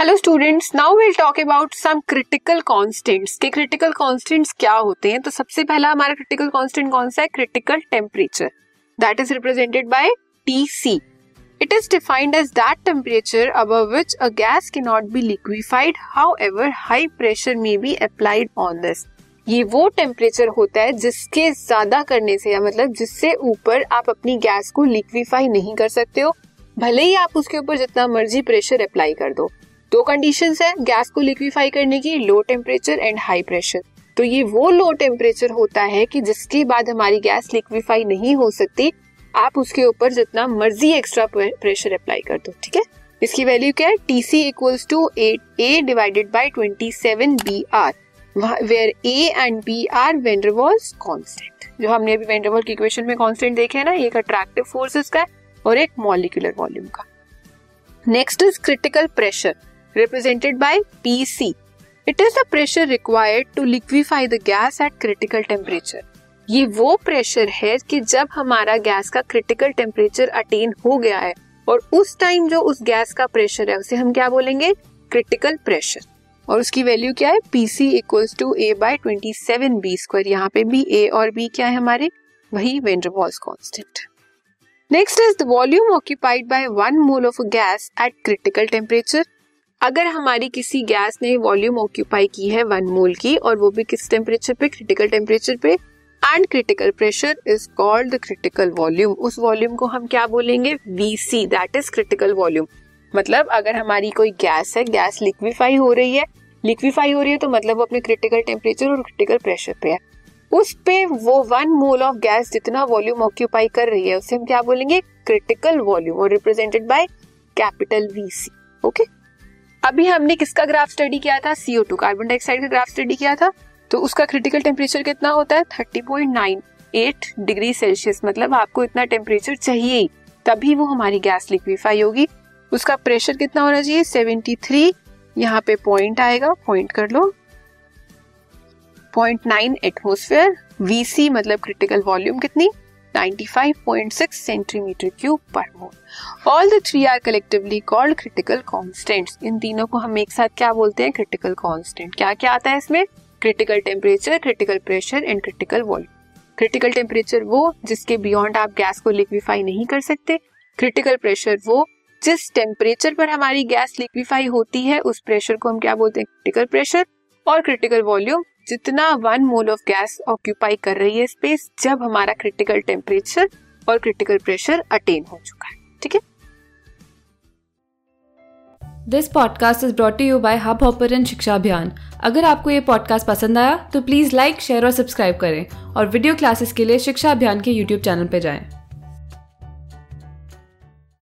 Hello students now will talk about some critical constants के critical constants क्या होते हैं? तो सबसे पहला हमारा क्रिटिकल कांस्टेंट कौन सा है? Critical temperature that is represented by TC it is defined as that temperature above which a gas can not be liquefied however high pressure may be applied on this ये वो temperature होता है जिसके ज़्यादा करने से या मतलब जिससे ऊपर आप अपनी गैस को लिक्विफाई नहीं कर सकते हो। भले ही आप उसके ऊपर जितना मर्ज़ी प्रेशर अप्लाई कर दो। दो कंडीशन है गैस को लिक्विफाई करने की low temperature and high pressure तो ये वो लो टेम्परेचर होता है कि जिसके बाद हमारी गैस लिक्विफाई नहीं हो सकती, आप उसके ऊपर जितना मर्ज़ी एक्स्ट्रा प्रेशर अप्लाई कर दो, ठीक है? इसकी वैल्यू क्या है? T C equals to eight A divided by twenty seven B R where A and B are van der Waals constant जो हमने अभी वेंडरवॉल की इक्वेशन में कांस्टेंट देखे है ना एक अट्रैक्टिव फोर्सेस का और एक मॉलिकुलर वॉल्यूम का। Next is critical pressure represented by PC. It is the pressure required to liquefy the gas at critical temperature. ये वो प्रेशर है कि जब हमारा गैस का क्रिटिकल टेम्परेचर अटेन हो गया है, और उस टाइम जो उस गैस का प्रेशर है, उसे हम क्या बोलेंगे? क्रिटिकल प्रेशर और उसकी वैल्यू क्या है? P C equals to A by twenty seven B square यहाँ पे भी ए और बी क्या है हमारे? वही van der Waals constant next is the volume occupied by one mole of gas at critical temperature अगर हमारी किसी गैस ने वॉल्यूम ऑक्यूपाई की है वन मोल की, और वो भी किस टेम्परेचर पे? क्रिटिकल टेम्परेचर पे and critical pressure is called critical volume उस वॉल्यूम को हम क्या बोलेंगे? VC that is critical volume मतलब अगर हमारी कोई गैस है, गैस लिक्विफाई हो रही है, लिक्विफाई हो रही है तो मतलब वो अपने क्रिटिकल टेम्परेचर और क्रिटिकल प्रेशर पे है। उस पे वो वन मोल ऑफ़ गैस जितना वॉल्यूम ऑक्यूपाई कर रही है, उसे हम क्या बोलेंगे? क्रिटिकल वॉल्यूम और represented by capital VC okay अभी हमने किसका ग्राफ स्टडी किया था? सीओ टू कार्बन डाइऑक्साइड का ग्राफ स्टडी किया था। तो उसका क्रिटिकल टेम्परेचर कितना होता है? Thirty point nine eight degree Celsius मतलब आपको इतना टेम्परेचर चाहिए तभी वो हमारी गैस लिक्विफाई होगी। उसका प्रेशर कितना होना चाहिए? सेवेंटी थ्री यहाँ पे पॉइंट आएगा। पॉइंट कर लो। पॉइंट नाइन एटमोस्फेयर वीसी मतलब क्रिटिकल वॉल्यूम कितनी? 95.6 सेंटीमीटर क्यूब पर mole all the three are collectively called critical constants इन तीनों को हम एक साथ क्या बोलते हैं? क्रिटिकल कॉन्स्टेंट क्या क्या आता है इसमें? Critical temperature critical pressure and critical volume critical temperature वो जिसके बियॉन्ड आप गैस को लिक्विफाई नहीं कर सकते. क्रिटिकल प्रेशर वो जिस टेम्परेचर पर हमारी गैस लिक्विफाई होती है, उस प्रेशर को हम क्या बोलते हैं? क्रिटिकल प्रेशर और क्रिटिकल वॉल्यूम जितना one mole of gas occupy कर रही है स्पेस जब हमारा क्रिटिकल टेम्परेचर और क्रिटिकल प्रेशर अटेन हो चुका है, ठीक है this podcast is brought you by Hubhopper शिक्षा अभियान अगर आपको ये पॉडकास्ट पसंद आया तो प्लीज़ लाइक शेयर और सब्सक्राइब करें और वीडियो क्लासेस के लिए शिक्षा अभियान के यूट्यूब चैनल पर जाएँ।